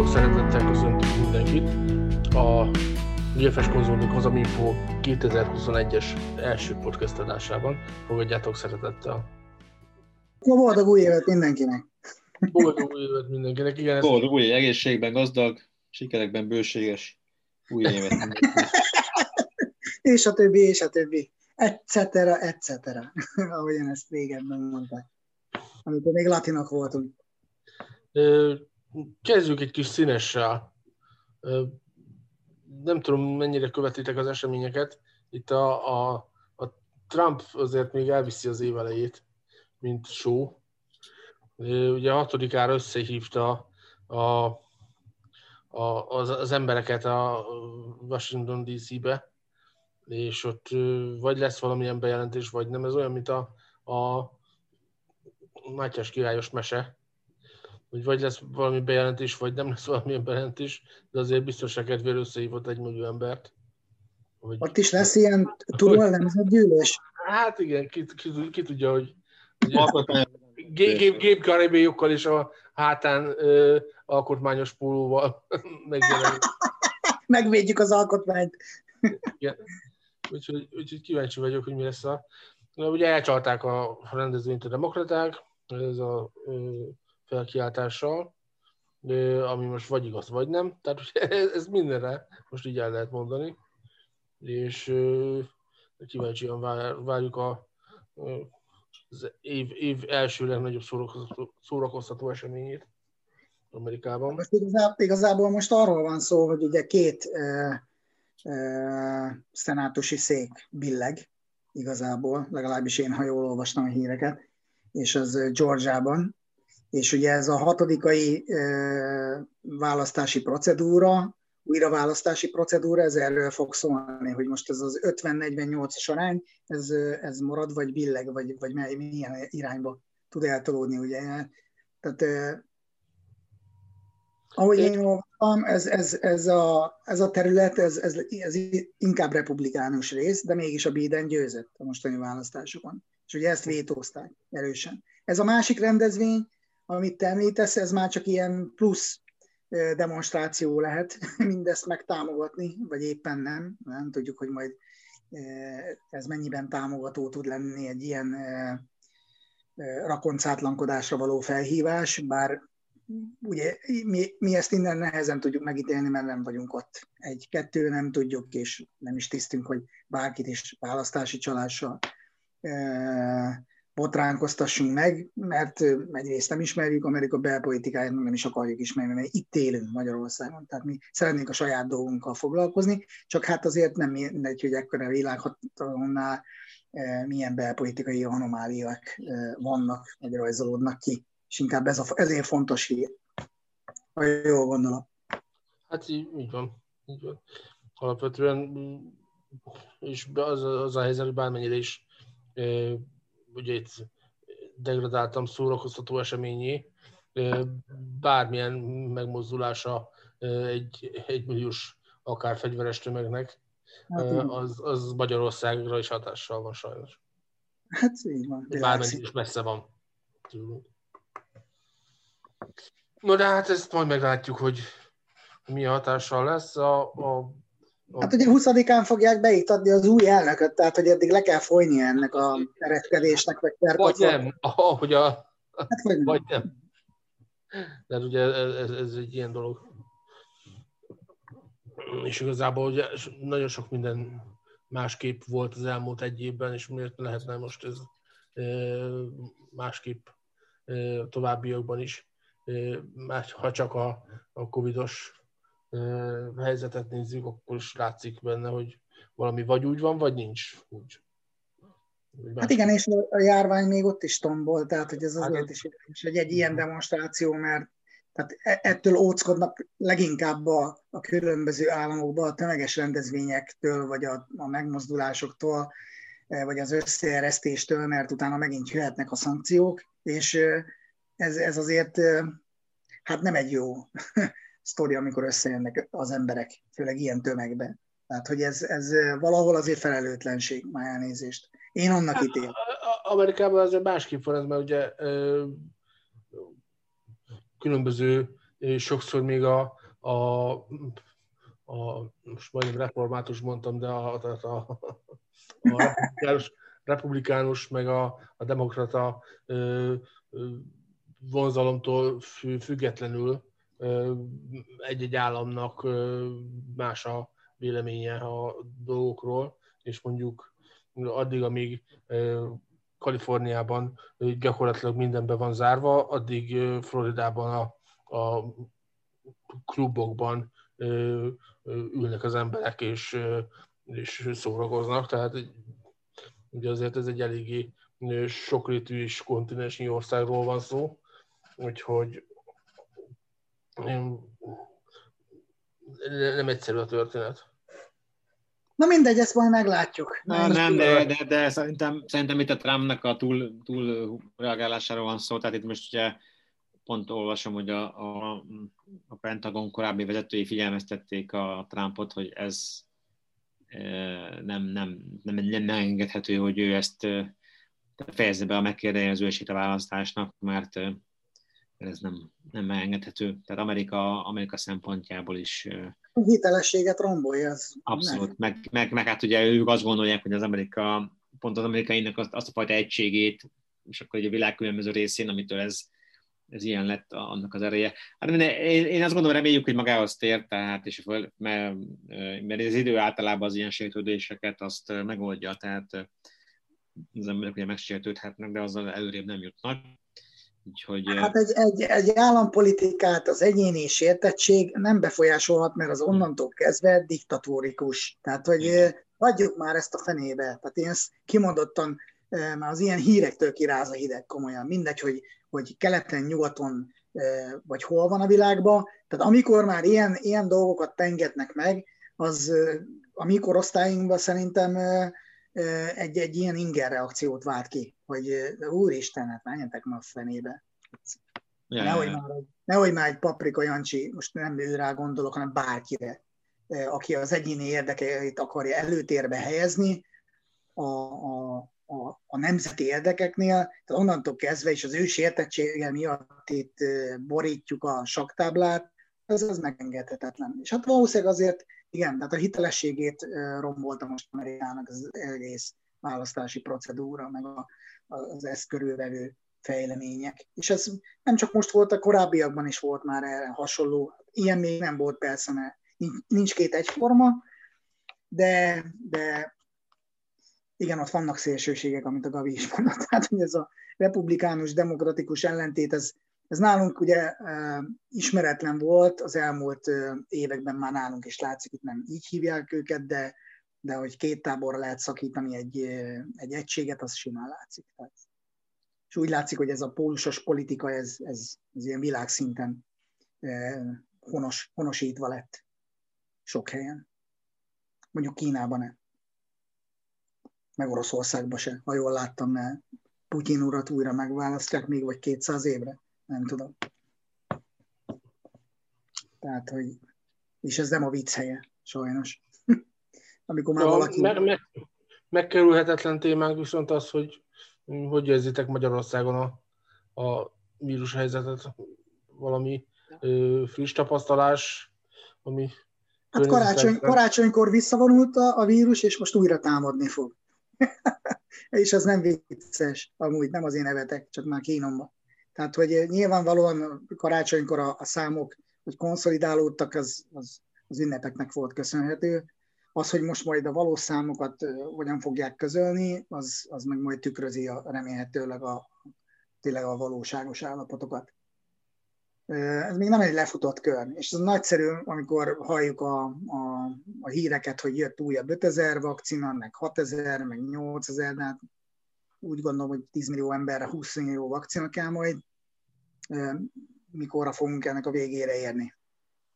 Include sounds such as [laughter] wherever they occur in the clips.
Sziasztok, szeretettel köszöntünk mindenkit a GFS Consulting Hozaminfo 2021-es első podcast adásában. Fogadjátok szeretettel. Boldog új évet mindenkinek! Boldog új évet mindenkinek, igen. Boldog új egészségben gazdag, sikerekben bőséges új évet mindenkinek. [laughs] és a többi, és a többi. Etc. etc. [laughs] Ahogyan ezt régebben mondták. Amikor még latinok voltunk. Kezdjük egy kis színessel. Nem tudom, mennyire követitek az eseményeket. Itt a, a, a Trump azért még elviszi az évelejét, mint show. Ugye hatodikára összehívta a, a, az, az embereket a Washington DC-be, és ott vagy lesz valamilyen bejelentés, vagy nem. Ez olyan, mint a, a Mátyás királyos mese, hogy vagy lesz valami bejelentés, vagy nem lesz valamilyen bejelentés, de azért biztonság kedvéért összehívott egy millió embert. Hogy... Ott is lesz ilyen túl nemzetgyűlés? Hát igen, ki, ki, ki tudja, hogy gép, gép, gépkaribélyokkal és a hátán ö, alkotmányos pólóval [laughs] megjelenik. [laughs] Megvédjük az alkotmányt. igen. Úgyhogy, úgyhogy kíváncsi vagyok, hogy mi lesz a... Ugye elcsalták a rendezvényt a demokraták, ez a ö, felkiáltással, ami most vagy igaz, vagy nem. Tehát [laughs] ez mindenre most így el lehet mondani. És kíváncsian várjuk a, az év, év első legnagyobb szórakoztató, szórakoztató eseményét Amerikában. Most igazából, igazából most arról van szó, hogy ugye két e, e, szenátusi szék billeg igazából, legalábbis én, ha jól olvastam a híreket, és az Georgiában, és ugye ez a hatodikai választási procedúra, újraválasztási procedúra, ez erről fog szólni, hogy most ez az 50-48-as arány, ez, ez marad, vagy billeg, vagy, vagy milyen irányba tud eltolódni, ugye. Tehát ahogy én olvastam, ez, ez, ez, a, ez a terület, ez, ez, ez inkább republikánus rész, de mégis a Biden győzött a mostani választásokon. És ugye ezt vétózták erősen. Ez a másik rendezvény, amit te említesz, ez már csak ilyen plusz demonstráció lehet [laughs] mindezt megtámogatni, vagy éppen nem. Nem tudjuk, hogy majd ez mennyiben támogató tud lenni egy ilyen rakoncátlankodásra való felhívás, bár ugye mi, mi ezt innen nehezen tudjuk megítélni, mert nem vagyunk ott. Egy-kettő nem tudjuk, és nem is tisztünk, hogy bárkit is választási csalással botránkoztassunk meg, mert egyrészt nem ismerjük Amerika belpolitikáját, nem is akarjuk ismerni, mert itt élünk Magyarországon, tehát mi szeretnénk a saját dolgunkkal foglalkozni, csak hát azért nem mindegy, hogy ekkora világhatalomnál milyen belpolitikai anomáliák vannak, vagy rajzolódnak ki, és inkább ez a, ezért fontos hír, ha jól gondolom. Hát így, így van. Így van. Alapvetően és az, az a helyzet, hogy bármennyire is ugye itt degradáltam szórakoztató eseményé, bármilyen megmozdulása egy, egy milliós akár fegyveres tömegnek, hát, az, az Magyarországra is hatással van sajnos. Hát így van. Bármennyire is messze van No de hát ezt majd meglátjuk, hogy mi hatással lesz. A, a Hát ugye 20-án fogják beiktatni az új elnököt, tehát hogy eddig le kell folyni ennek a keretkedésnek, vagy Vagy nem, ahogy a... Hát, vagy, vagy nem. De ugye ez, ez egy ilyen dolog. És igazából ugye nagyon sok minden másképp volt az elmúlt egy évben, és miért lehetne most ez másképp továbbiakban is, ha csak a, a covidos helyzetet nézzük, akkor is látszik benne, hogy valami vagy úgy van, vagy nincs úgy. Hát igen, és a járvány még ott is tombol, tehát hogy ez azért hát, is és egy, egy ilyen demonstráció, mert tehát e, ettől óckodnak leginkább a, a különböző államokban a tömeges rendezvényektől, vagy a, a megmozdulásoktól, e, vagy az összeeresztéstől, mert utána megint jöhetnek a szankciók, és ez, ez azért hát nem egy jó sztori, amikor összejönnek az emberek, főleg ilyen tömegben. Tehát, hogy ez, ez valahol azért felelőtlenség, már elnézést. Én annak hát, ítélem. Amerikában azért másképp van ez, mert ugye ö, különböző sokszor még a, a, a most majdnem református mondtam, de a, a, a, a republikánus, republikánus meg a, a demokrata ö, ö, vonzalomtól függetlenül egy-egy államnak más a véleménye a dolgokról, és mondjuk addig, amíg Kaliforniában gyakorlatilag mindenbe van zárva, addig Floridában a, a klubokban ülnek az emberek, és, és szórakoznak, tehát ugye azért ez egy eléggé sokrétű és kontinensnyi országról van szó, úgyhogy nem egyszerű a történet. Na mindegy, ezt majd meglátjuk. Na, nem, de, de, de, szerintem, szerintem itt a Trumpnak a túl, túl reagálásáról van szó, tehát itt most ugye pont olvasom, hogy a, a, a Pentagon korábbi vezetői figyelmeztették a Trumpot, hogy ez nem, nem, nem, nem engedhető, hogy ő ezt fejezze be a megkérdezését a választásnak, mert ez nem, nem engedhető. Tehát Amerika, Amerika szempontjából is... A hitelességet rombolja. Ez abszolút. Meg, meg, meg, hát ugye ők azt gondolják, hogy az Amerika, pont az amerikainak azt, azt a fajta egységét, és akkor egy a világ különböző részén, amitől ez, ez ilyen lett annak az ereje. Hát én, én azt gondolom, reméljük, hogy magához tér, tehát, és föl, mert, mert az idő általában az ilyen sértődéseket azt megoldja, tehát az emberek ugye megsértődhetnek, de azzal előrébb nem jutnak. Úgyhogy, hát egy, egy, egy állampolitikát az egyéni sértettség nem befolyásolhat, mert az onnantól kezdve diktatórikus. Tehát, hogy adjuk már ezt a fenébe. Tehát én ezt kimondottan már az ilyen hírektől kiráz a hideg komolyan. Mindegy, hogy, hogy keleten, nyugaton, vagy hol van a világban. Tehát amikor már ilyen, ilyen dolgokat pengetnek meg, az a mi korosztályunkban szerintem egy, egy ilyen inger reakciót vált ki, hogy úristen, hát menjetek ma a fenébe. Ja, nehogy, ja. Már, nehogy már egy paprika Jancsi, most nem ő rá gondolok, hanem bárkire, aki az egyéni érdekeit akarja előtérbe helyezni a, a, a, a nemzeti érdekeknél, tehát onnantól kezdve, és az ő sértettsége miatt itt borítjuk a saktáblát, ez az megengedhetetlen. És hát valószínűleg azért igen, tehát a hitelességét rombolta most Amerikának az egész választási procedúra, meg az ezt körülvevő fejlemények. És ez nem csak most volt, a korábbiakban is volt már erre hasonló. Ilyen még nem volt persze, mert nincs két egyforma, de, de igen, ott vannak szélsőségek, amit a Gavi is mondott. [laughs] Tehát, hogy ez a republikánus, demokratikus ellentét, ez ez nálunk ugye ismeretlen volt, az elmúlt években már nálunk is látszik, itt nem így hívják őket, de, de hogy két táborra lehet szakítani egy, egy egységet, az simán látszik. Tehát, és úgy látszik, hogy ez a pólusos politika, ez, ez, ez ilyen világszinten honos, honosítva lett sok helyen. Mondjuk Kínában nem. Meg Oroszországban se, ha jól láttam, mert Putyin urat újra megválasztják még vagy 200 évre nem tudom. Tehát, hogy és ez nem a vicc helye, sajnos. [laughs] Amikor már ja, valaki... Meg, meg, megkerülhetetlen témánk viszont az, hogy hogy érzitek Magyarországon a, a vírushelyzetet? Valami ö, friss tapasztalás, ami... Hát karácsony, karácsonykor visszavonult a, a vírus, és most újra támadni fog. [laughs] és ez nem vicces, amúgy nem az én nevetek, csak már kínomba. Tehát, hogy nyilvánvalóan karácsonykor a, a számok, hogy konszolidálódtak, az, az, az ünnepeknek volt köszönhető. Az, hogy most majd a valós számokat hogyan fogják közölni, az, az meg majd tükrözi a, remélhetőleg a, tényleg a valóságos állapotokat. Ez még nem egy lefutott kör, és ez nagyszerű, amikor halljuk a, a, a híreket, hogy jött újabb 5000 vakcina, meg 6000, meg 8000, de hát úgy gondolom, hogy 10 millió emberre 20 millió vakcina kell majd, mikorra fogunk ennek a végére érni.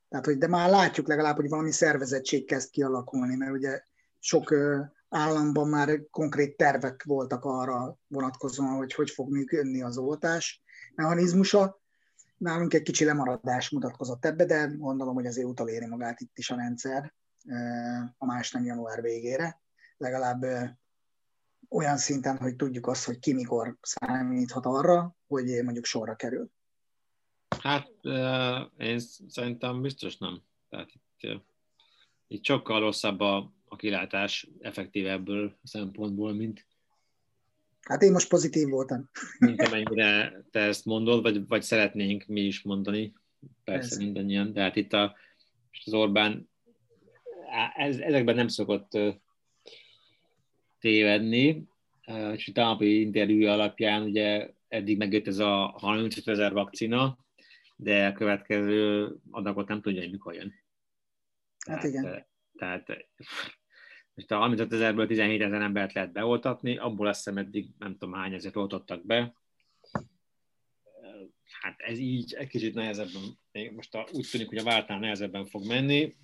Tehát, hogy de már látjuk legalább, hogy valami szervezettség kezd kialakulni, mert ugye sok államban már konkrét tervek voltak arra vonatkozóan, hogy hogy fog működni az oltás mechanizmusa. Nálunk egy kicsi lemaradás mutatkozott ebbe, de gondolom, hogy azért utaléri magát itt is a rendszer a más nem január végére. Legalább olyan szinten, hogy tudjuk azt, hogy ki mikor számíthat arra, hogy mondjuk sorra kerül. Hát én szerintem biztos nem. Tehát itt, itt sokkal rosszabb a, a kilátás effektív ebből a szempontból, mint, Hát én most pozitív voltam. Mint amennyire te ezt mondod, vagy, vagy szeretnénk mi is mondani. Persze ez. mindannyian, de hát itt a, az Orbán ez, ezekben nem szokott tévedni, és a távoli interjú alapján ugye eddig megjött ez a 35 ezer vakcina, de a következő adagot nem tudja, hogy mikor jön. Hát tehát, igen. Tehát most a 35 ezerből 17 ezer embert lehet beoltatni, abból azt hiszem eddig nem tudom hány ezért oltottak be. Hát ez így egy kicsit nehezebben, most a, úgy tűnik, hogy a vártnál nehezebben fog menni.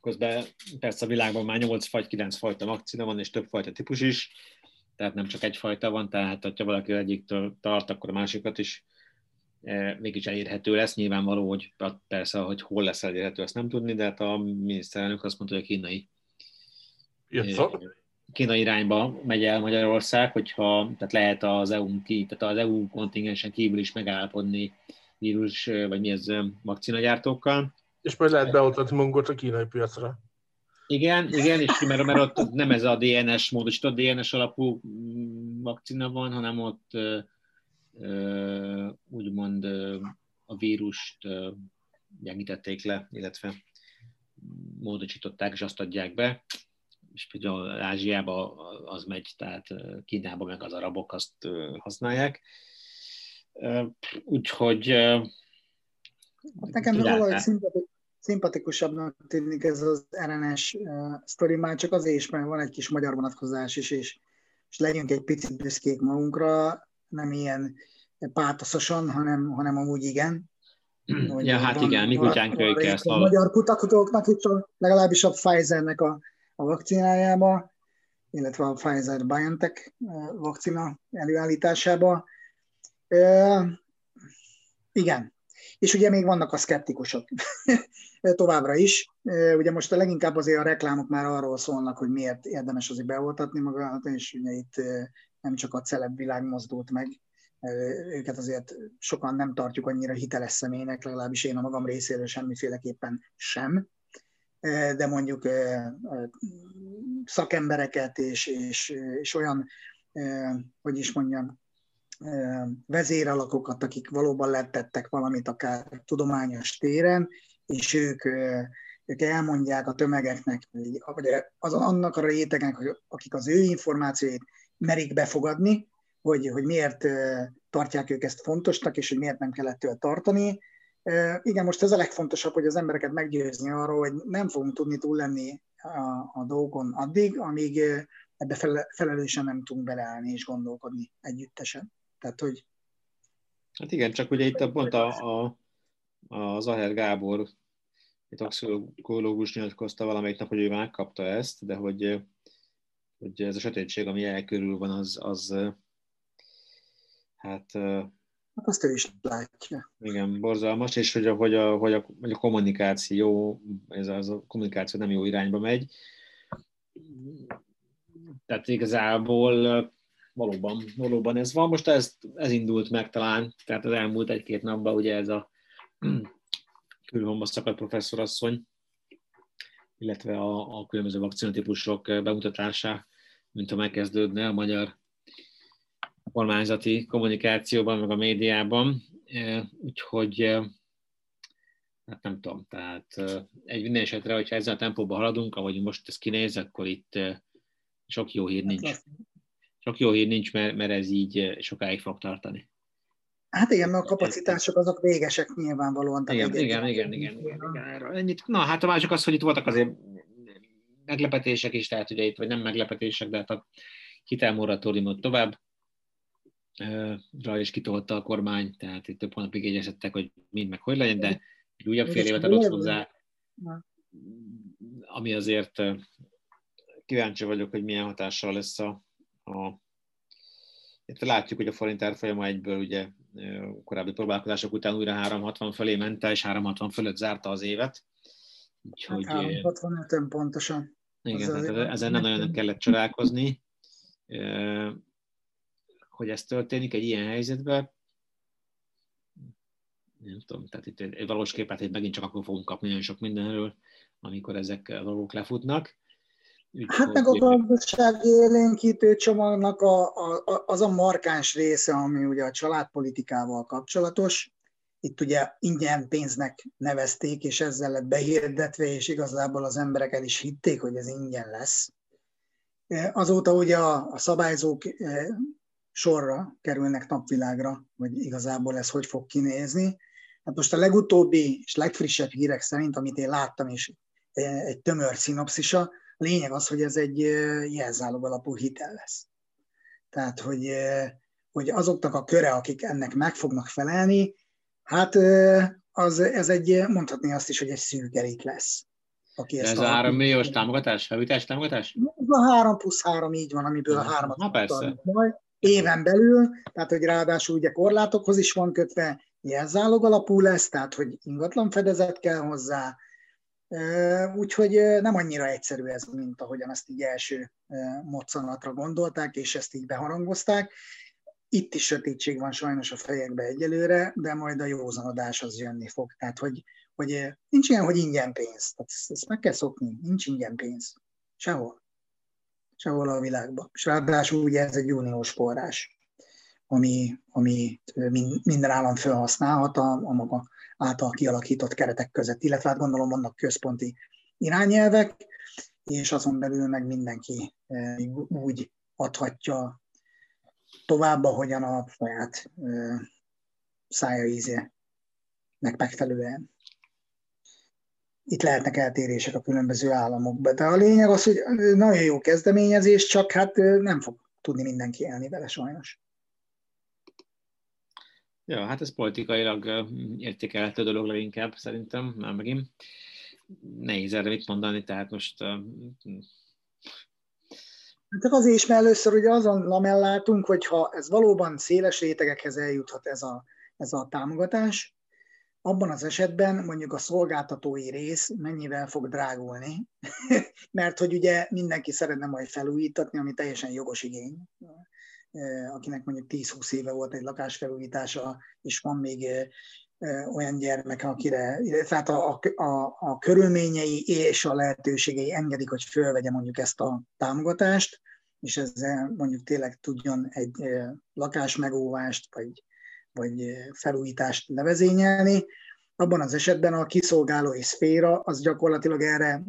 Közben persze a világban már 8 vagy 9 fajta vakcina van, és több fajta típus is, tehát nem csak egy fajta van, tehát ha valaki egyiktől tart, akkor a másikat is mégis elérhető lesz. Nyilvánvaló, hogy persze, hogy hol lesz elérhető, ezt nem tudni, de hát a miniszterelnök azt mondta, hogy a kínai Kína irányba megy el Magyarország, hogyha tehát lehet az EU ki, tehát az EU kontingensen kívül is megállapodni vírus, vagy mi ez, vakcinagyártókkal. És majd lehet beoltatni magunkat a kínai piacra. Igen, igen, és mert, mert ott nem ez a DNS módosított DNS alapú mm, vakcina van, hanem ott úgymond a vírust gyengítették le, illetve módosították, és azt adják be. És például Ázsiába az megy, tehát Kínába meg az arabok azt használják. Úgyhogy... Hát nekem valahogy szimpatik, szimpatikusabbnak tűnik ez az RNS sztori, már csak azért is, mert van egy kis magyar vonatkozás is, és, és legyünk egy picit büszkék magunkra, nem ilyen pátoszosan, hanem, hanem amúgy igen. ja, hát van, igen, mi kutyánk ezt a magyar kutatóknak itt legalábbis a Pfizernek a a vakcinájába, illetve a Pfizer-BioNTech vakcina előállításába. Igen. És ugye még vannak a szkeptikusok [laughs] továbbra is. Ugye most a leginkább azért a reklámok már arról szólnak, hogy miért érdemes azért beoltatni magát, és ugye itt nem csak a celeb világ mozdult meg, őket azért sokan nem tartjuk annyira hiteles személynek, legalábbis én a magam részéről semmiféleképpen sem. De mondjuk szakembereket és, és, és olyan, hogy is mondjam, vezéralakokat, akik valóban lettettek valamit akár tudományos téren, és ők, ők elmondják a tömegeknek, vagy az, annak a rétegnek, akik az ő információit merik befogadni, hogy, hogy miért tartják ők ezt fontosnak, és hogy miért nem kellett tőle tartani, igen, most ez a legfontosabb, hogy az embereket meggyőzni arról, hogy nem fogunk tudni túl lenni a, a dolgon addig, amíg ebbe fele, felelősen nem tudunk beleállni és gondolkodni együttesen. Tehát, hogy... Hát igen, csak ugye itt a pont a, a, a Zaher Gábor, egy toxikológus nyilatkozta valamelyik nap, hogy ő megkapta ezt, de hogy, hogy ez a sötétség, ami elkörül van, az, az hát Hát azt ő is látja. Igen, borzalmas, és hogy a, hogy a, hogy a, hogy a kommunikáció, ez az a kommunikáció nem jó irányba megy. Tehát igazából valóban, valóban ez van. Most ez, ez indult meg talán, tehát az elmúlt egy-két napban ugye ez a [clears throat] külhomba szakadt professzorasszony, illetve a, a különböző vakcinatípusok bemutatása, mint ha megkezdődne a magyar kormányzati kommunikációban, meg a médiában, e, úgyhogy e, hát nem tudom, tehát e, egy minden esetre, hogyha ezzel a tempóban haladunk, ahogy most ez kinéz, akkor itt sok jó hír nincs. Sok jó hír nincs, mert, mert ez így sokáig fog tartani. Hát igen, mert a kapacitások azok végesek nyilvánvalóan. Igen, igen, igen, igen, igen, igen, Ennyit. Na, hát a másik az, hogy itt voltak azért meglepetések is, tehát ugye itt, vagy nem meglepetések, de hát a hitelmoratóriumot tovább rá is kitolta a kormány, tehát itt több hónapig egyeztettek, hogy mind meg hogy legyen, de egy újabb fél évet adott hozzá, ami azért kíváncsi vagyok, hogy milyen hatással lesz a, a itt látjuk, hogy a forint árfolyama egyből ugye korábbi próbálkozások után újra 360 fölé ment és 360 fölött zárta az évet. Úgyhogy, hát 365 pontosan. Igen, tehát ezen nem nagyon kellett csodálkozni hogy ez történik egy ilyen helyzetben, nem tudom, tehát itt egy valós képet itt megint csak akkor fogunk kapni nagyon sok mindenről, amikor ezek a dolgok lefutnak. Úgy hát meg a gazdasági élénkítő csomagnak a, a, az a markáns része, ami ugye a családpolitikával kapcsolatos. Itt ugye ingyen pénznek nevezték, és ezzel lett behirdetve, és igazából az emberek el is hitték, hogy ez ingyen lesz. Azóta ugye a, a szabályzók sorra kerülnek napvilágra, hogy igazából ez hogy fog kinézni. Hát most a legutóbbi és legfrissebb hírek szerint, amit én láttam, és egy tömör szinopszisa, lényeg az, hogy ez egy jelzálog alapú hitel lesz. Tehát, hogy, hogy azoknak a köre, akik ennek meg fognak felelni, hát az, ez egy, mondhatni azt is, hogy egy szűk elit lesz. Aki ez a 3 milliós támogatás, felújítás támogatás? A 3 plusz 3 így van, amiből a 3 Na persze. Majd éven belül, tehát hogy ráadásul ugye korlátokhoz is van kötve, jelzálog alapú lesz, tehát hogy ingatlan fedezet kell hozzá, Úgyhogy nem annyira egyszerű ez, mint ahogyan ezt így első moccanatra gondolták, és ezt így beharangozták. Itt is sötétség van sajnos a fejekbe egyelőre, de majd a józanodás az jönni fog. Tehát, hogy, hogy nincs ilyen, hogy ingyen pénz. Tehát ezt, meg kell szokni, nincs ingyen pénz. Sehol. Sehol a világban. És ráadásul ugye ez egy uniós forrás, ami, ami minden állam felhasználhat a, a maga által kialakított keretek között, illetve hát gondolom vannak központi irányelvek, és azon belül meg mindenki e, úgy adhatja tovább, ahogyan a saját e, szája ízének megfelelően. Itt lehetnek eltérések a különböző államokban, de a lényeg az, hogy nagyon jó kezdeményezés, csak hát nem fog tudni mindenki élni vele sajnos. Ja, hát ez politikailag értékelhető dolog leginkább szerintem, már megint. Nehéz erre mit mondani, tehát most... Hát azért is, mert először ugye azon lamellátunk, hogy ha ez valóban széles rétegekhez eljuthat ez a, ez a támogatás, abban az esetben mondjuk a szolgáltatói rész mennyivel fog drágulni, [laughs] mert hogy ugye mindenki szeretne majd felújítatni, ami teljesen jogos igény. Akinek mondjuk 10-20 éve volt egy lakásfelújítása, és van még olyan gyermek, akire, tehát a, a, a, körülményei és a lehetőségei engedik, hogy fölvegye mondjuk ezt a támogatást, és ezzel mondjuk tényleg tudjon egy lakásmegóvást, vagy, vagy felújítást levezényelni, abban az esetben a kiszolgálói szféra az gyakorlatilag erre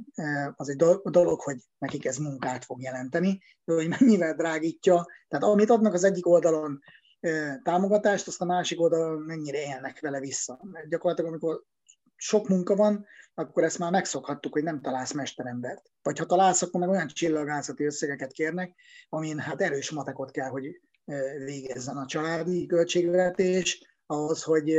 az egy dolog, hogy nekik ez munkát fog jelenteni, hogy mennyivel drágítja. Tehát amit adnak az egyik oldalon támogatást, azt a másik oldalon mennyire élnek vele vissza. Mert gyakorlatilag amikor sok munka van, akkor ezt már megszokhattuk, hogy nem találsz mesterembert. Vagy ha találsz, akkor meg olyan csillagászati összegeket kérnek, amin hát erős matekot kell, hogy végezzen a családi költségvetés, ahhoz, hogy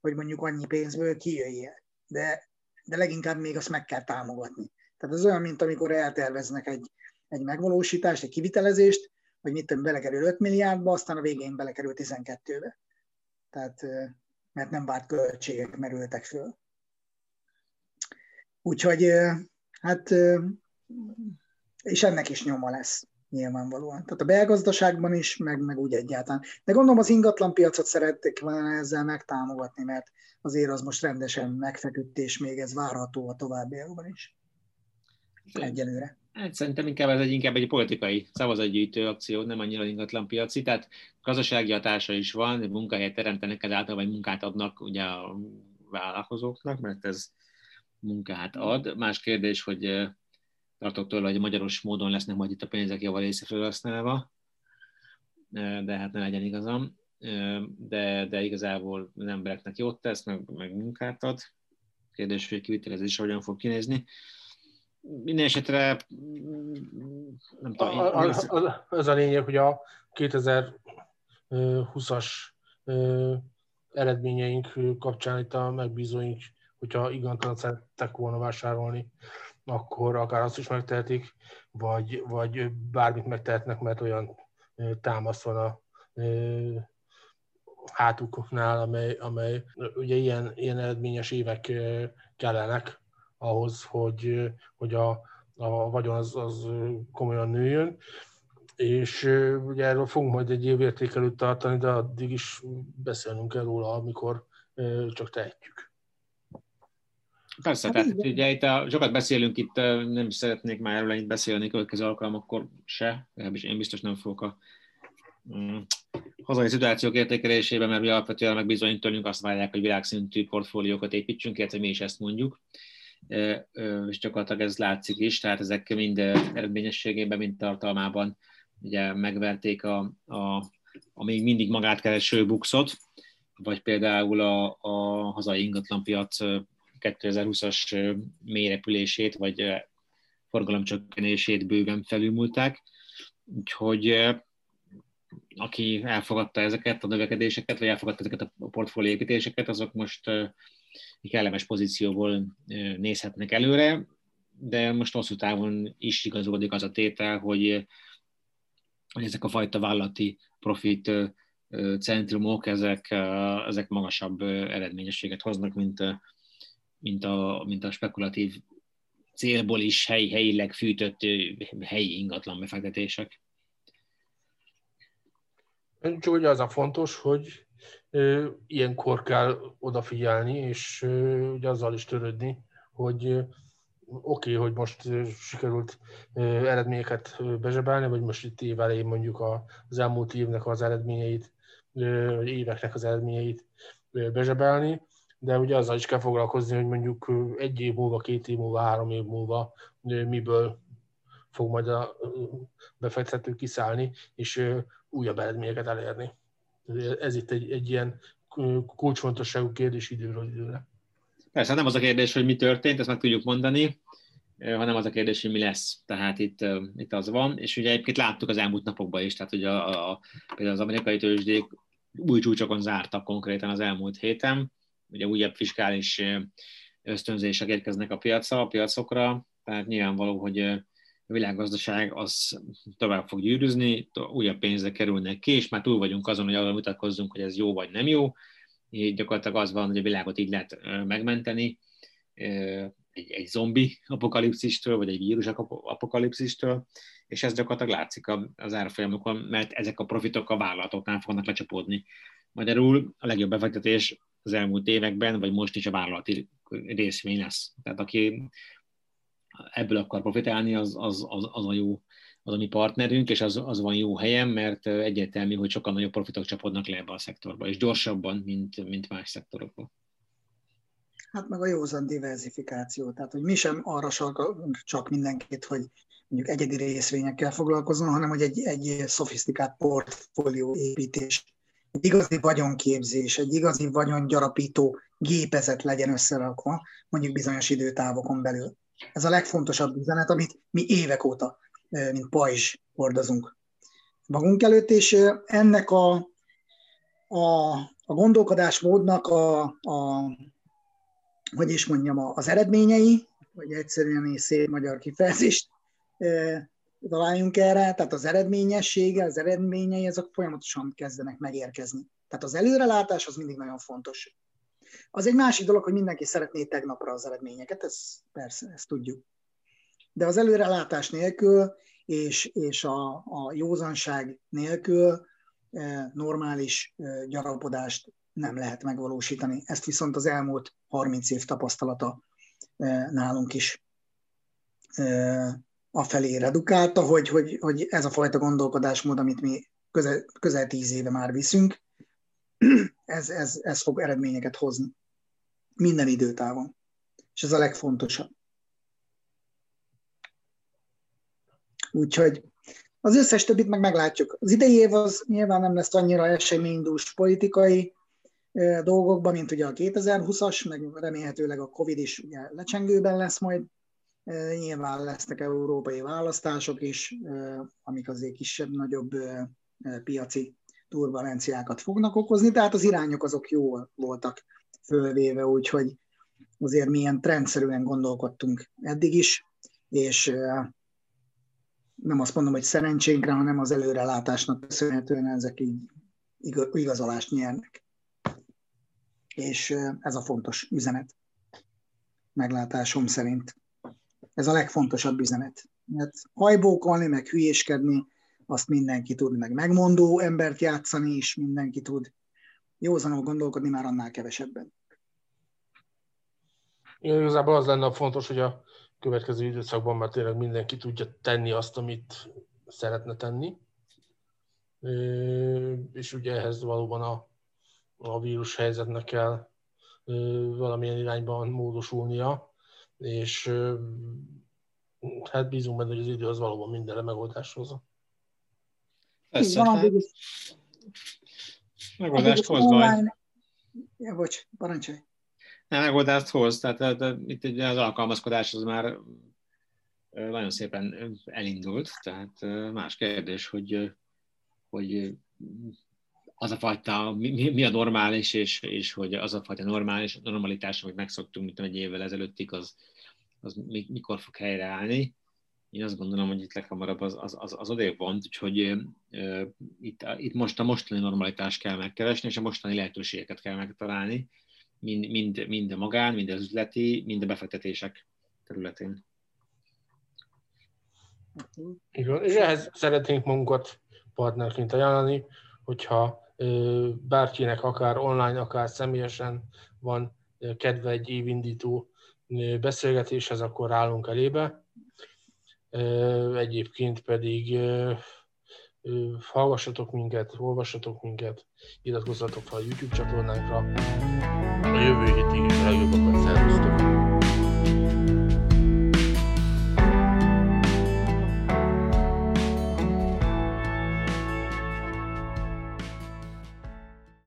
hogy mondjuk annyi pénzből kijöjjél. De, de leginkább még azt meg kell támogatni. Tehát ez olyan, mint amikor elterveznek egy, egy megvalósítást, egy kivitelezést, hogy mit tudom, belekerül 5 milliárdba, aztán a végén belekerül 12-be. Tehát, mert nem várt költségek merültek föl. Úgyhogy, hát, és ennek is nyoma lesz nyilvánvalóan. Tehát a belgazdaságban is, meg, meg úgy egyáltalán. De gondolom az ingatlan piacot szerették volna ezzel megtámogatni, mert azért az most rendesen megfeküdt, és még ez várható a továbbiakban is. Egyelőre. Hát szerintem inkább ez egy, inkább egy politikai szavazatgyűjtő akció, nem annyira ingatlan piaci, tehát gazdasági hatása is van, munkahelyet teremtenek ezáltal, vagy munkát adnak ugye a vállalkozóknak, mert ez munkát ad. Más kérdés, hogy tartok tőle, hogy magyaros módon lesznek majd itt a pénzek része felhasználva, de hát ne legyen igazam. De, de igazából az embereknek jót tesz, meg, meg munkát ad. Kérdés, hogy kivitelezés hogyan fog kinézni. Minden esetre nem tudom. A, az, az, az a lényeg, hogy a 2020-as eredményeink kapcsán itt a megbízóink, hogyha igazán szerettek volna vásárolni akkor akár azt is megtehetik, vagy, vagy bármit megtehetnek, mert olyan támasz van a hátuknál, amely, amely ugye ilyen, ilyen eredményes évek kellenek ahhoz, hogy, hogy a, a vagyon az, az komolyan nőjön. és ugye erről fogunk majd egy évértékelőt tartani, de addig is beszélnünk kell róla, amikor csak tehetjük. Persze, hát tehát ugye itt a, sokat beszélünk itt, nem is szeretnék már erről ennyit beszélni következő alkalmakkor se, legalábbis én biztos nem fogok a mm, hazai szituációk értékelésében, mert mi alapvetően meg bizony tőlünk azt várják, hogy világszintű portfóliókat építsünk, illetve mi is ezt mondjuk. És gyakorlatilag ez látszik is, tehát ezek mind eredményességében, mind tartalmában ugye megverték a, a, a még mindig magát kereső buxot, vagy például a, a hazai ingatlanpiac 2020-as mélyrepülését, vagy forgalomcsökkenését bőven felülmúlták. Úgyhogy aki elfogadta ezeket a növekedéseket, vagy elfogadta ezeket a portfólió építéseket, azok most egy kellemes pozícióból nézhetnek előre, de most hosszú távon is igazolódik az a tétel, hogy, hogy ezek a fajta vállalati profit centrumok, ezek, ezek magasabb eredményességet hoznak, mint, mint, a, mint a spekulatív célból is helyi, helyileg fűtött helyi ingatlan befektetések. Csak ugye az a fontos, hogy ilyenkor kell odafigyelni, és ugye azzal is törődni, hogy oké, okay, hogy most sikerült eredményeket bezsebelni, vagy most itt év elején mondjuk az elmúlt évnek az eredményeit, ö, éveknek az eredményeit bezsebelni, de ugye azzal is kell foglalkozni, hogy mondjuk egy év múlva, két év múlva, három év múlva miből fog majd a befektető kiszállni, és újabb eredményeket elérni. Ez itt egy, egy ilyen kulcsfontosságú kérdés időről időre. Persze, nem az a kérdés, hogy mi történt, ezt meg tudjuk mondani, hanem az a kérdés, hogy mi lesz. Tehát itt, itt az van, és ugye egyébként láttuk az elmúlt napokban is, tehát ugye a, a, például az amerikai tőzsdék új csúcsokon zártak konkrétan az elmúlt héten, ugye újabb fiskális ösztönzések érkeznek a piacra, a piacokra, tehát nyilvánvaló, hogy a világgazdaság az tovább fog gyűrűzni, újabb pénzek kerülnek ki, és már túl vagyunk azon, hogy arra mutatkozzunk, hogy ez jó vagy nem jó. Így gyakorlatilag az van, hogy a világot így lehet megmenteni egy, egy zombi apokalipszistől, vagy egy vírus apokalipszistől, és ez gyakorlatilag látszik az árfolyamokon, mert ezek a profitok a vállalatoknál fognak lecsapódni. Magyarul a legjobb befektetés az elmúlt években, vagy most is a vállalati részvény lesz. Tehát aki ebből akar profitálni, az, az, az, az a jó, az a mi partnerünk, és az, az van jó helyen, mert egyértelmű, hogy sokkal nagyobb profitok csapodnak le ebbe a szektorba, és gyorsabban, mint, mint más szektorokban. Hát meg a józan diversifikáció, tehát hogy mi sem arra sarkalunk csak mindenkit, hogy mondjuk egyedi részvényekkel foglalkozom, hanem hogy egy, egy szofisztikált portfólió építés egy igazi vagyonképzés, egy igazi vagyongyarapító gépezet legyen összerakva, mondjuk bizonyos időtávokon belül. Ez a legfontosabb üzenet, amit mi évek óta, mint pajzs hordozunk magunk előtt, és ennek a, a, a gondolkodásmódnak a, a, hogy is mondjam, az eredményei, vagy egyszerűen egy szép magyar kifejezést találjunk erre, tehát az eredményessége, az eredményei, azok folyamatosan kezdenek megérkezni. Tehát az előrelátás az mindig nagyon fontos. Az egy másik dolog, hogy mindenki szeretné tegnapra az eredményeket, ez persze, ezt tudjuk. De az előrelátás nélkül és, és a, a józanság nélkül e, normális e, gyarapodást nem lehet megvalósítani. Ezt viszont az elmúlt 30 év tapasztalata e, nálunk is afelé redukálta, hogy, hogy, hogy ez a fajta gondolkodásmód, amit mi közel, közel tíz éve már viszünk, ez, ez, ez fog eredményeket hozni. Minden időtávon. És ez a legfontosabb. Úgyhogy az összes többit meg meglátjuk. Az idei év az nyilván nem lesz annyira eseménydús politikai dolgokban, mint ugye a 2020-as, meg remélhetőleg a Covid is ugye lecsengőben lesz majd, Nyilván lesznek európai választások is, amik azért kisebb-nagyobb piaci turbulenciákat fognak okozni, tehát az irányok azok jól voltak fölvéve, úgyhogy azért milyen trendszerűen gondolkodtunk eddig is, és nem azt mondom, hogy szerencsénkre, hanem az előrelátásnak köszönhetően ezek így igazolást nyernek. És ez a fontos üzenet meglátásom szerint. Ez a legfontosabb üzenet. Mert hajbókolni, meg hülyéskedni, azt mindenki tud, meg megmondó embert játszani is mindenki tud. Józanul gondolkodni már annál kevesebben. Igen, igazából az lenne fontos, hogy a következő időszakban már tényleg mindenki tudja tenni azt, amit szeretne tenni. És ugye ehhez valóban a, a vírus helyzetnek kell valamilyen irányban módosulnia, és hát bízunk benne, hogy az idő az valóban mindenre megoldást hozza. Persze, hát... Megoldást hoz majd. Ja, bocs, parancsolj. Nem, megoldást hoz, tehát, tehát itt az alkalmazkodás az már nagyon szépen elindult, tehát más kérdés, hogy, hogy az a fajta, mi, mi a normális, és, és hogy az a fajta normális, normalitás, amit megszoktunk, mint egy évvel ezelőttig, az, az mikor fog helyreállni. Én azt gondolom, hogy itt leghamarabb az, az, az, az odébb van, úgyhogy uh, itt, itt most a mostani normalitást kell megkeresni, és a mostani lehetőségeket kell megtalálni, mind, mind, mind a magán, mind az üzleti, mind a befektetések területén. Igen, és ehhez szeretnénk magunkat partnerként ajánlani, hogyha bárkinek akár online, akár személyesen van kedve egy évindító beszélgetéshez, akkor állunk elébe. Egyébként pedig hallgassatok minket, olvassatok minket, iratkozzatok fel a YouTube csatornánkra. A jövő hétig is a legjobb